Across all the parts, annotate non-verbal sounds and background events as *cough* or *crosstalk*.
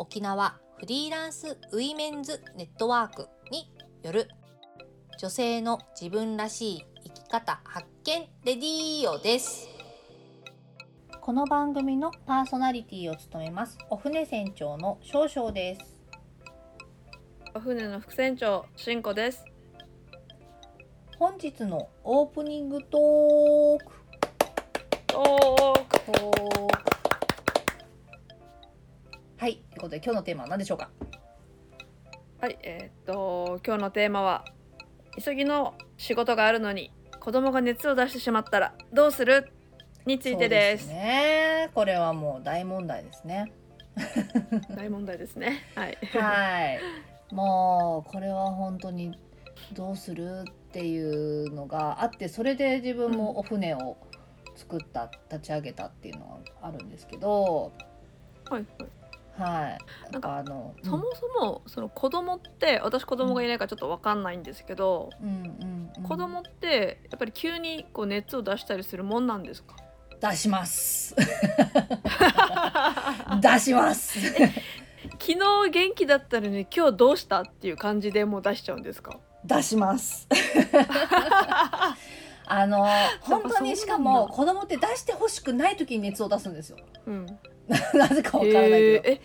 沖縄フリーランスウィメンズネットワークによる女性の自分らしい生き方発見レディオです。この番組のパーソナリティを務めますお船船長の少々です。お船の副船長しんこです。本日のオープニングトーク。トークはいということで今日のテーマは何でしょうか？はいえーっと今日のテーマは急ぎの仕事があるのに子供が熱を出してしまったらどうする？についてです。そうね。これはもう大問題ですね。*laughs* *laughs* 大問題ですね。はい。はい。*laughs* もうこれは本当にどうするっていうのがあってそれで自分もお船を作った立ち上げたっていうのがあるんですけどはいはいなんかあのそもそもその子供って私子供がいないからちょっとわかんないんですけど、うんうんうん。子供ってやっぱり急にこう熱を出したりするもんなんですか？出します。*laughs* 出します。*laughs* 昨日元気だったのに今日どうしたっていう感じでもう出しちゃうんですか？出します。*laughs* あの本当にしかも子供って出してほしくない時に熱を出すんですよ。うん *laughs* なぜかわからないけど、えー。え？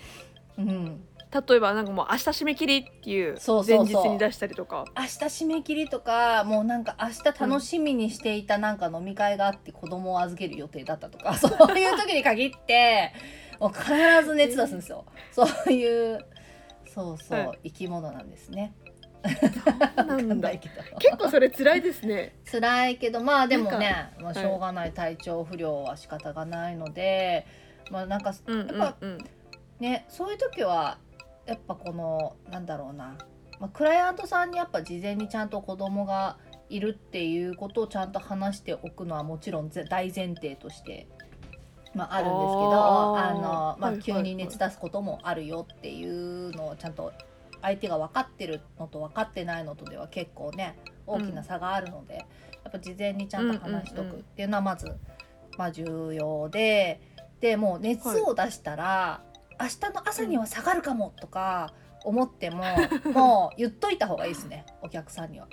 うん、例えばなんかもう明日締め切りっていう前日に出したりとか。明日締め切りとかもうなんか明日楽しみにしていたなんか飲み会があって子供を預ける予定だったとか、*laughs* そういう時に限ってもう必ず熱出すんですよ、そういうそうそう、はい。生き物なんですね。なんんだ結構それ辛いですね。辛いけどまあでもねまあ、はいしょうがない。体調不良は仕方がないので、まあなんかうんうんやっぱうんねそういう時はやっぱこのなんだろうな、まあ、クライアントさんにやっぱ事前にちゃんと子供がいるっていうことをちゃんと話しておくのはもちろんぜ大前提として、まあ、あるんですけどあの、まあ、急に熱出すこともあるよっていうのをちゃんと相手が分かってるのと分かってないのとでは結構ね大きな差があるので、やっぱ事前にちゃんと話しとくっていうのはまず、まあ、重要ででもう熱を出したら、明日の朝には下がるかもとか思っても、*laughs* もう言っといた方がいいですねお客さんには。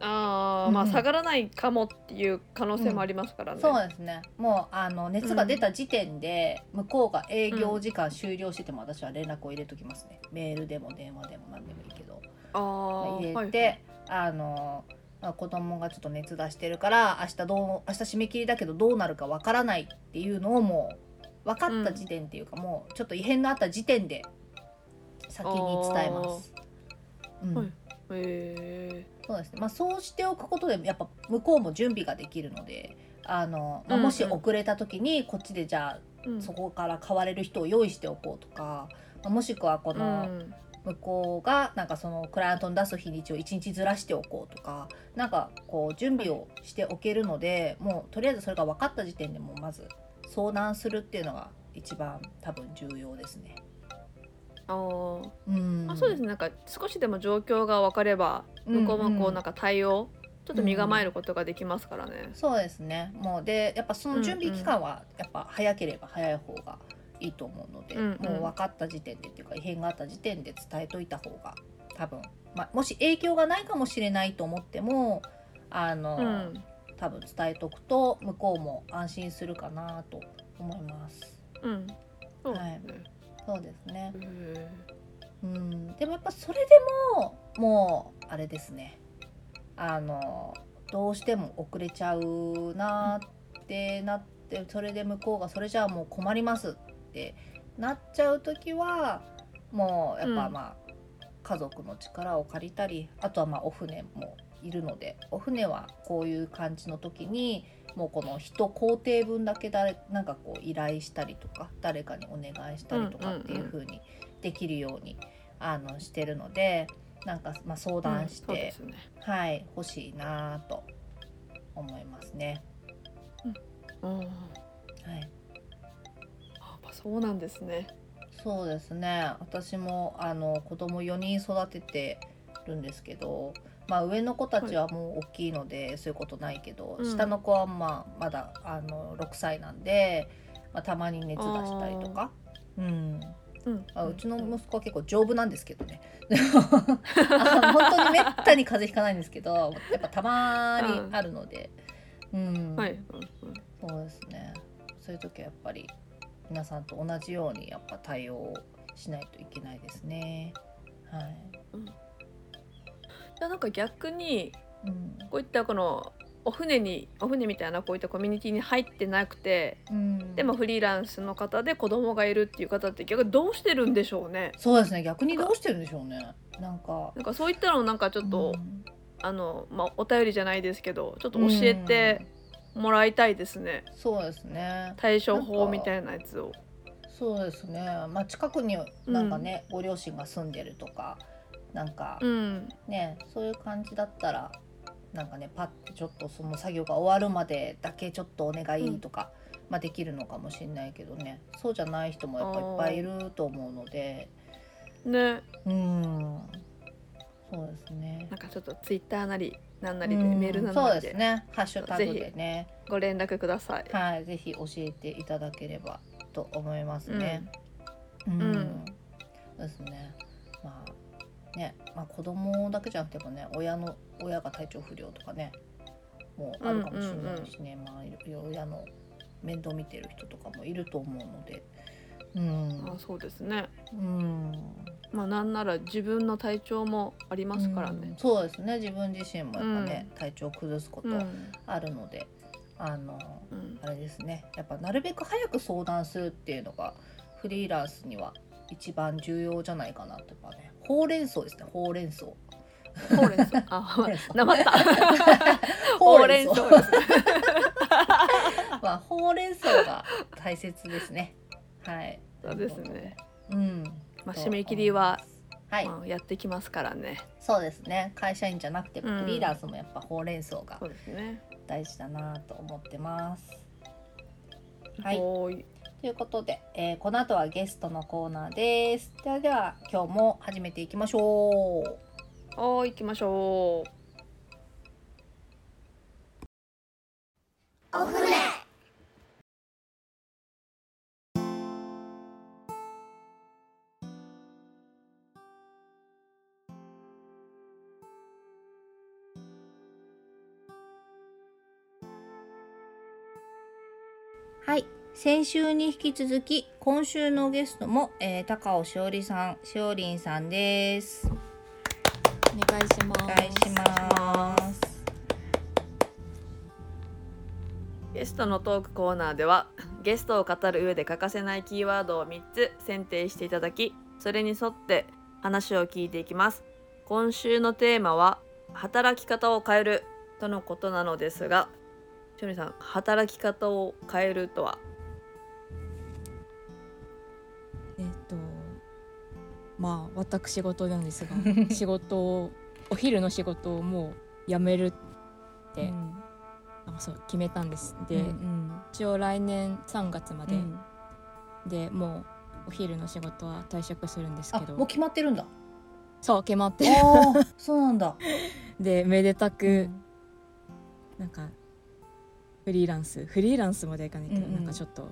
あーまあうんうん。下がらないかもっていう可能性もありますからね、そうですね。もうあの熱が出た時点で、向こうが営業時間終了してても私は連絡を入れときますね。メールでも電話でも何でもいいけど。あー入れはいて、あのまあ子供がちょっと熱出してるから明日どう明日締め切りだけどどうなるかわからないっていうのをもう分かった時点っていうか、もうちょっと異変のあった時点で先に伝えます。うん。はい。へそうですね。まあそうしておくことでやっぱ向こうも準備ができるので、あの、まあ、うんうん。もし遅れた時にこっちでじゃーうん。あそこから代われる人を用意しておこうとか、まあもしくはこうのん向こうがなんかそのクライアントに出す日にちを1日ずらしておこうとか、なんかこう準備をしておけるので、もうとりあえずそれが分かった時点でもうまず相談するっていうのが一番多分重要ですね。あー。うん。あそうですね。なんか少しでも状況が分かれば向こうもこうなんか対応、ちょっと身構えることができますからね、そうですね。もうでやっぱその準備期間はやっぱ早ければ早い方がいいと思うので、うんうん。もう分かった時点でっていうか異変があった時点で伝えといた方が多分、まあ、もし影響がないかもしれないと思ってもあの、うん。多分伝えとくと向こうも安心するかなと思います。うん。そうですね、そうですね。へうん、でもやっぱそれでももうあれですね。あのどうしても遅れちゃうなってなってそれで向こうがそれじゃあもう困りますってなっちゃう時はもうやっぱうん。まあ、家族の力を借りたりあとはまあお船もいるのでお船はこういう感じの時にもうこの一工程分だけ誰なんかこう依頼したりとか誰かにお願いしたりとかっていう風にできるようにあのしてるのでなんか、まあ、相談しそうでて、すね。はい欲しいなと思いますね。うん。はいそうなんですね。そうですね。私もあの子供4人育ててるんですけど、まあ、上の子たちはもう大きいので、そういうことないけど、うん。下の子はまあまだあの6歳なんで、まあ、たまに熱出したりとか。うん、うん。あうちの息子は結構丈夫なんですけどね。*laughs* あ本当にめったに風邪ひかないんですけどやっぱたまにあるので、うん。はい、うん。うん。そうですね。そういう時はやっぱり皆さんと同じようにやっぱ対応しないといけないですね。はい。じゃあなんか逆にうん。こういったこのお船にお船みたいなこういったコミュニティに入ってなくてうん、でもフリーランスの方で子供がいるっていう方って逆にどうしてるんでしょうねそうですね。逆にどうしてるんでしょうね。なんか。なんかそういったのをなんかちょっと、うんあのまあお便りじゃないですけどちょっと教えてもらいたいですね、そうですね。対処法みたいなやつを。そうですね。まあ近くになんかね、ご両親が住んでるとか、なんかうん、ね、そういう感じだったら。なんかねパッてちょっとその作業が終わるまでだけちょっとお願いとか、まあ、できるのかもしれないけどねそうじゃない人もやっぱいっぱいいると思うのでねうんそうですねなんかちょっとツイッターなりなんなりでうん。メールなそうですね。ハッシュタグでね。ご連絡ください。はい。ぜひ教えていただければと思いますね。うん、うん。そうですね。まあね、まあ、子供だけじゃなくてもね親の親が体調不良とかねもうあるかもしれないしね、まあいろいろ親の面倒見てる人とかもいると思うので。うん。あそうですね。うんまあなんなら自分の体調もありますからうんね。そうですね。自分自身もやっぱね、う体調崩すことうん、あるので、あのうん、あれですね。やっぱなるべく早く相談するっていうのがフリーランスには一番重要じゃないかなとかね。ほうれん草ですね。ほうれん草。ほうれん草。あほうれん草。なまった。*laughs* ほうれん草。*laughs* まあほうれん草が大切ですね。はい。そうですね。うんまあ締め切りは、はい、まあ、やってきますからね。そうですね会社員じゃなくてもうリーランスもやっぱほうれん草が。大事だなと思ってますはいほーい。ということで、えーこの後はゲストのコーナーです。ではでは今日も始めていきましょう。はーい行きましょう。はい。先週に引き続き今週のゲストも、えー、高尾しおりさん、しおりんさんです。お願いします。お願いします。ゲストのトークコーナーではゲストを語る上で欠かせないキーワードを3つ選定していただきそれに沿って話を聞いていきます今週のテーマは働き方を変えるとのことなのですがしおりさん働き方を変えるとは？えっとまあ私事なんですが *laughs* 仕事をお昼の仕事をもう辞めるって、なんかそう決めたんです。で、うん一応来年3月まで、うん。でもうお昼の仕事は退職するんですあけど。もう決まってるんだ。そう決まってああ *laughs* そうなんだ。でめでたく、なんかフリーランスフリーランスまではいかないけど、うんうん。なんかちょっと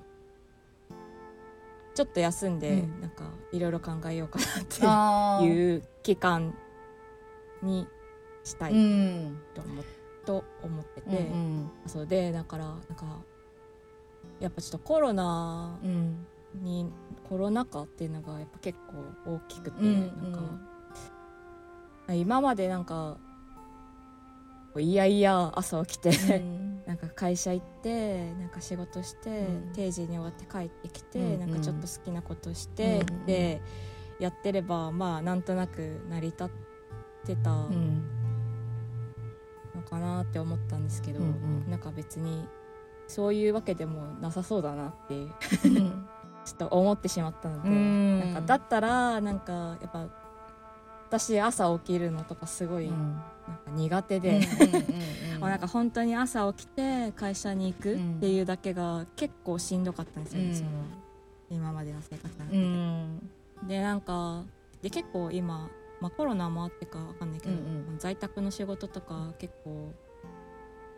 ちょっと休んで、うん。なんかいろいろ考えようかなって。いう期間にしたいうん。と思,、と思ってて、うんそうでだからなんかやっぱちょっとコロナうん。にコロナ禍っていうのがやっぱ結構大きくて、うんなんか今までなんかいやいや朝起きて、うんなんか会社行ってなんか仕事して、うん。定時に終わって帰ってきて、うん。なんかちょっと好きなことして、うん。でやってればまあなんとなく成り立ってたのうん。かなって思ったんですけど、うんうん。なんか別にそういうわけでもなさそうだなって *laughs* ちょっと思ってしまったのでうん。なんかだったらなんかやっぱ私朝起きるのとかすごいうん。なんか苦手で、*laughs* まあなんか本当に朝起きて会社に行くっていうだけが結構しんどかったんですよね、その今までの生活の中うで。ん。でなんかで結構今、まあ、コロナもあってかわかんないけど、うんうん。在宅の仕事とか結構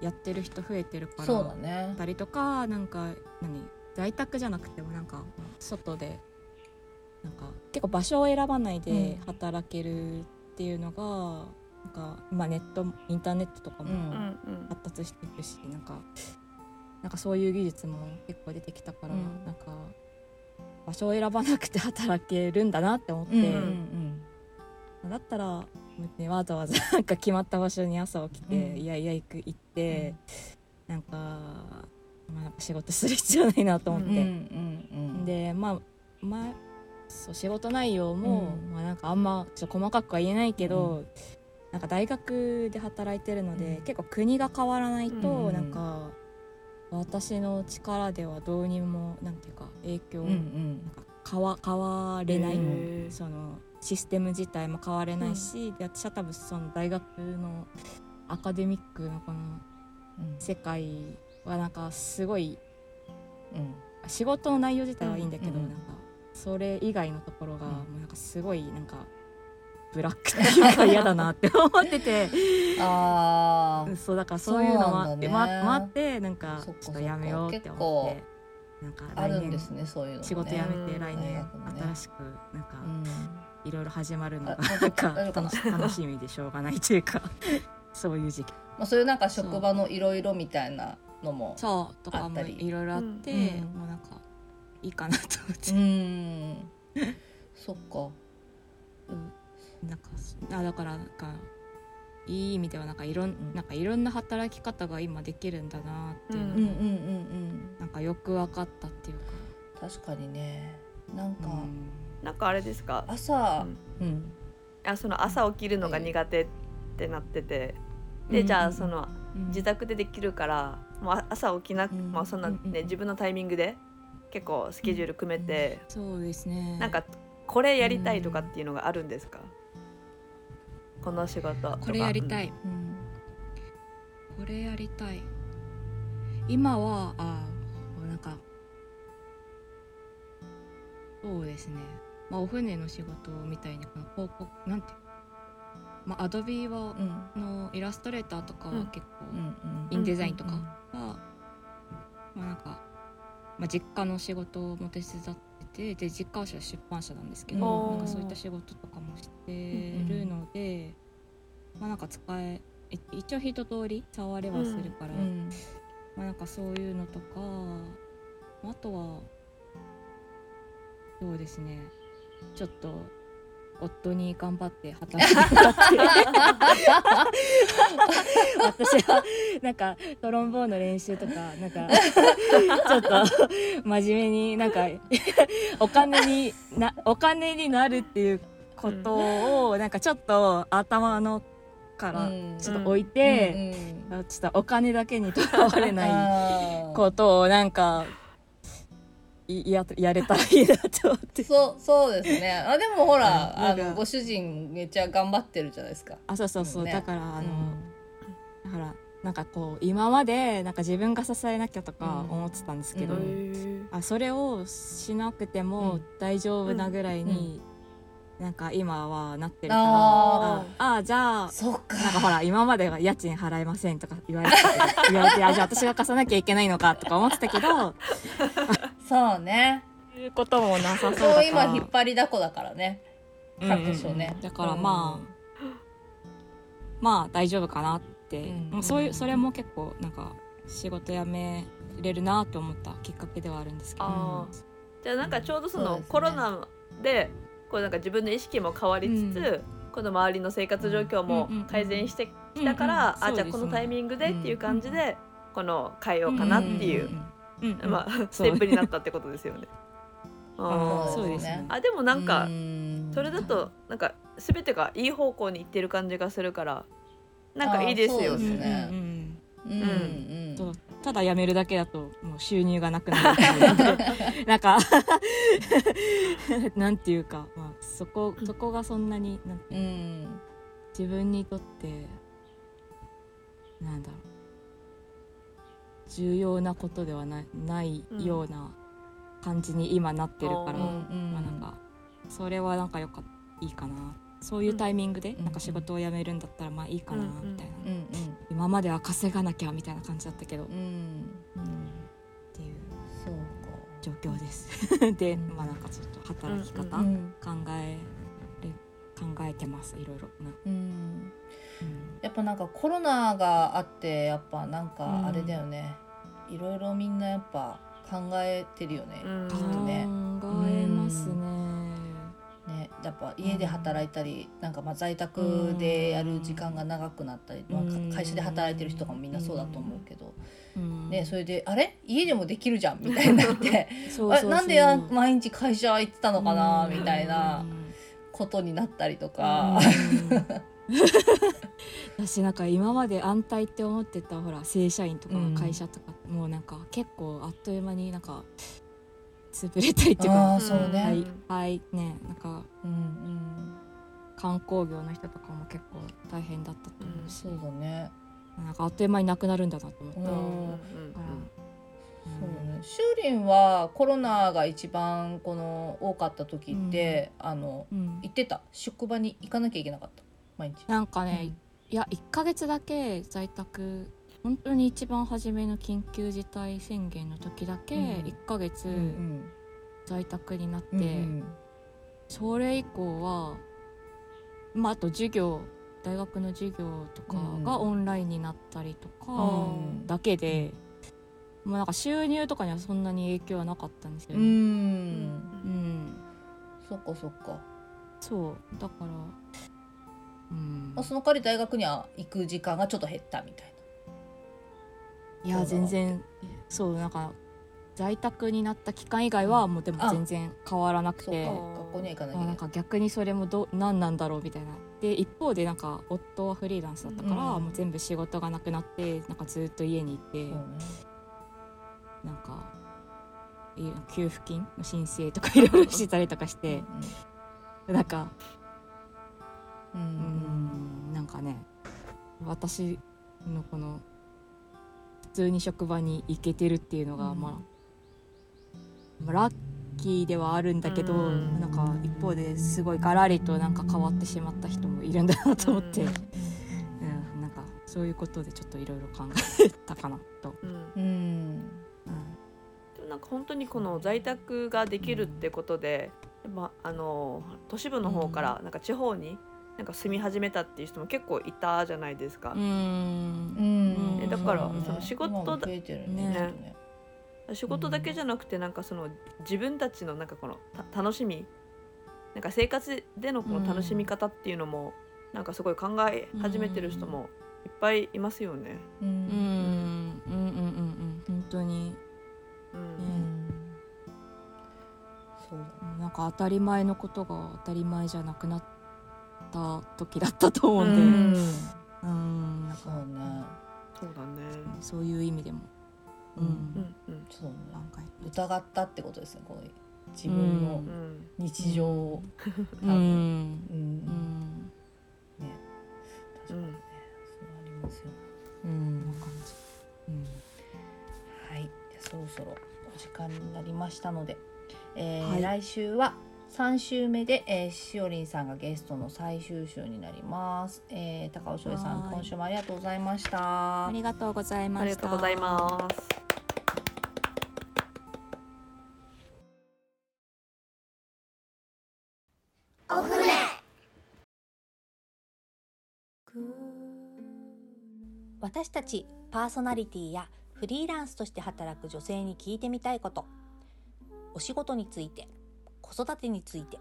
やってる人増えてるからそうだね。たりとかなんか何在宅じゃなくてもなんか外でなんか結構場所を選ばないでうん。働けるっていうのが、なんかまあネットインターネットとかもうん。うんうん発達していくし、なんかなんかそういう技術も結構出てきたから、うん。なんか場所を選ばなくて働けるんだなって思って、うん。うんだったら別にわざわざ *laughs* なんか決まった場所に朝起きて、うん。いやいや行く行って、なんか,、まあ、仕事する必要ないなと思って、うんうんうんでまあまあそう仕事内容も、うん。まあ、なんかあんまちょっと細かくは言えないけど、なんか大学で働いてるので、うん。結構国が変わらないと、うん。なんか私の力ではどうにもなんていうか影響、うんうん。なんか変わ変われない、そのシステム自体も変われないし、で私は多分その大学のアカデミックのこのうん。世界はなんかすごいうん。仕事の内容自体はいいんだけど、うんうん。なんかそれ以外のところがうん。もうなんかすごいなんかブラックっていうか嫌だなって思ってて。*laughs* あー。そうだからそういうのもあって、ね。あってなんかちょっとやめようって思ってなんかあるん来年ですねそういうの仕事辞めてうん。来年新しくなんかうん。いろいろ始まるのがあなんか楽しみでしょうがないというか *laughs* そういう時期。まあそういうなんか職場のいろいろみたいなのもそうとかもあったり。いろいろあって、うん。もうなんかいいかなと思って。う、ん。そっか。なんかあだからなんかいい意味ではなんかいろん、ん。なんかいろんな働き方が今できるんだなっていうのが、うん。うんうんうんなんかよく分かったっていうか、うん確かにね。なんかうん。なんかあれですか？朝。うん。うん。あその朝起きるのが苦手ってなってて、うん。でじゃあそのうん。自宅でできるからもうあ朝起きなく、うん。まあそんなうんうんね自分のタイミングで結構スケジュール組めて、そうですね。なんかこれやりたいとかっていうのがあるんですか、この仕事。とかこれやりたい、うん。これやりたい。今はあなんかそうですね。まあお船の仕事みたいにこの広告なんていうまあアドビはうんのイラストレーターとかうんは結構、うんうんインデザインとかうんは、まあなんか、まあ、実家の仕事も手伝っててで実家は出版社なんですけど、うん。なんかそういった仕事とかもしてるので、まあなんか使えい一応一通り触れはするから、うん。まあなんかそういうのとかあとはそうですね。ちょっと夫に頑張って働いて。もらって私はなんかトロンボーンの練習とかなんか *laughs* ちょっと真面目になんかお金になお金になるっていうことをなんかちょっと頭のからうん。ちょっと置いて、うんうんちょっとお金だけにとらわれないことをなんかいややれたらいいなと思って。そうそうですね。あでもほらあのご主人めっちゃ頑張ってるじゃないですか。あそうそうそう、ね。だからあの、うん。だからなんかこう今までなんか自分が支えなきゃとか思ってたんですけど、うん。あそれをしなくても大丈夫なぐらいに、なんか今はなってるから、あああじゃあそっか。なんかほら今までは家賃払えませんとか言われて言われてあじゃあ私が貸さなきゃいけないのかとか思ってたけどそうね。いうこともなさそうだから。そう今引っ張りだこだからね。各所ねうんうん。うんだからまあ、まあ大丈夫かなって、うんもうそういうそれも結構なんか仕事辞めれるなと思ったきっかけではあるんですけど、じゃあなんかちょうどそのコロナでこうなんか自分の意識も変わりつつ、うこの周りの生活状況もうんうんうん改善してきたから、うんうんあじゃあこのタイミングでっていう感じで、この変えようかなっていう、うんうん。うんまあ *laughs* スそうテップになったってことですよね。ああそうですね。あでもなんかうん。それだとなんか全てがいい方向にいってる感じがするからなんかいいですよね。ね。うんうんうん。うんそう。ただ辞めるだけだともう収入がなくなるっていうなんか *laughs* なんていうか、まあ、そこそこがそんなになんうん。自分にとってなんだろう重要なことではないないうんような感じに今なってるから、うん。まあ、なんかそれはなんかよかいいかな。そういうタイミングでうん。なんか仕事を辞めるんだったらまあいいかなみたいな、うん。今までは稼がなきゃみたいな感じだったけど、うん。うんっていう状況です。でうん。まあなんかちょっと働き方、考えれ考えてますいろいろな、うんうんやっぱなんかコロナがあってやっぱなんかうんあれだよね、いろいろみんなやっぱ考えてるよね、うん。きっとね。考えますね、ねやっぱ家で働いたり、なんかまあ在宅でやる時間が長くなったり、まあうん会社で働いてる人もみんなそうだと思うけど、うん。ね、それであれ？家でもできるじゃんみたいになって。*laughs* そうあれなんであう毎日会社行ってたのかな、うん。みたいなことになったりとか。うん私なんか今まで安泰って思ってたほら正社員とかうん会社とか、もうなんか結構あっという間になんか潰れたりっていうあかーそうね。はいはいねなんかうんうん。観光業の人とかも結構大変だったと思うし、そうだね。なんかあっという間になくなるんだなと思った、うんそうね。修林はコロナが一番この多かった時って、あのうん。行ってた？職場に行かなきゃいけなかった？毎日。なんかね、いや1ヶ月だけ在宅本当に一番初めの緊急事態宣言の時だけうん1ヶ月うんうん在宅になって、うんうんそれ以降はまああと授業大学の授業とかがオンラインになったりとかうんだけで、もうなんか収入とかにはそんなに影響はなかったんですようね。ん。うんそっかそっか。そうだからうん。まあその代わり大学には行く時間がちょっと減ったみたいいや全然そうなんか在宅になった期間以外はもうでもあ。全然変わらなくて。学校には行かないけない。か逆にそれもど何なんだろうみたいな。で一方でなんか夫はフリーランスだったから、うん。もう全部仕事がなくなってなんかずっと家にいて。なんかい給付金の申請とかいろいろしてたりとかして、なんかうん。なんかね私のこの普通に職場に行けてるっていうのが、うん。まあまあラッキーではあるんだけど、うん。なんか一方ですごいガラリとなんか変わってしまった人もいるんだなと思って、ううん。んなんかそういうことでちょっといろいろ考えたかなと。うん。うん。なんか本当にこの在宅ができるってことで、まあ、あの都市部の方からなんか地方になんか住み始めたっていう人も結構いたじゃないですか。うん。うん。えだからそうね。その仕事だ今も増えてるねね。仕事だけじゃなくてなんかその自分たちのなんかこのた楽しみなんか生活でのこの楽しみ方っていうのもなんかすごい考え始めてる人もいっぱいいますよね。うん。うん。うん。うん。うん。うん。本当にううん。ん。そうだなん。か当たり前のことが当たり前じゃなくなった時だったと思うんで、ううん。んなんかそうねそうだね。そういう意味でも、ううんんうんうん。そうね。考え疑ったってことですねこう自分のうん。日常を。うん、うん。ん。うん、ね。確かにね。そうありますようこん。んな感じ、うん。はい、でそろそろお時間になりましたので、えーはい。来週は3週目で、えー、しおりんさんがゲストの最終週になります。えー、高尾翔さん、はい今週もありがとうございました。ありがとうございましたありがとうございます。私たちパーソナリティやフリーランスとして働く女性に聞いてみたいことお仕事について子育てについて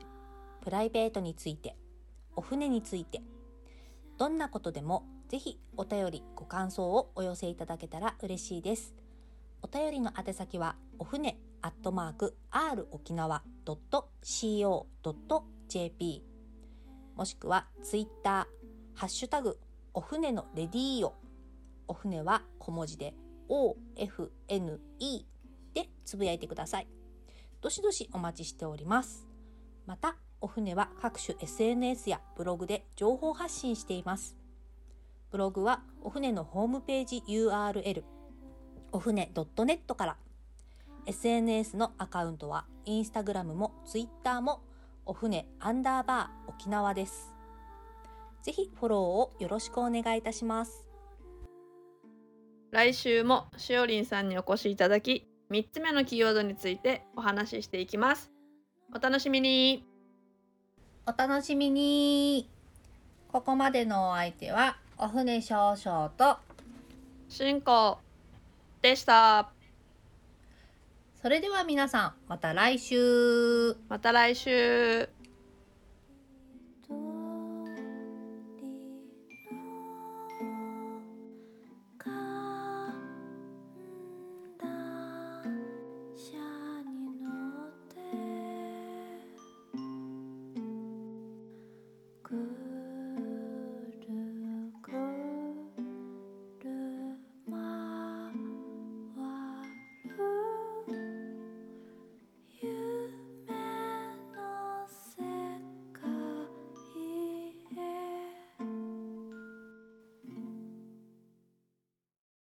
プライベートについてお船についてどんなことでもぜひお便りご感想をお寄せいただけたら嬉しいです。お便りの宛先はお船アットマーク r 沖縄 .co.jp もしくはツイッターハッシュタグお船のレディーオお船は小文字で OFNE てつぶやいてください。どしどしお待ちしております。またお船は各種 SNS やブログで情報発信しています。ブログはお船のホームページ URL お船 .net から。SNS のアカウントはインスタグラムもツイッターもお船アンダーバー沖縄です。ぜひフォローをよろしくお願いいたします。来週もしおりんさんにお越しいただき3つ目のキーワードについてお話ししていきます。お楽しみに。お楽しみに。ここまでのお相手はお船少々と進行でした。それでは皆さんまた来週。また来週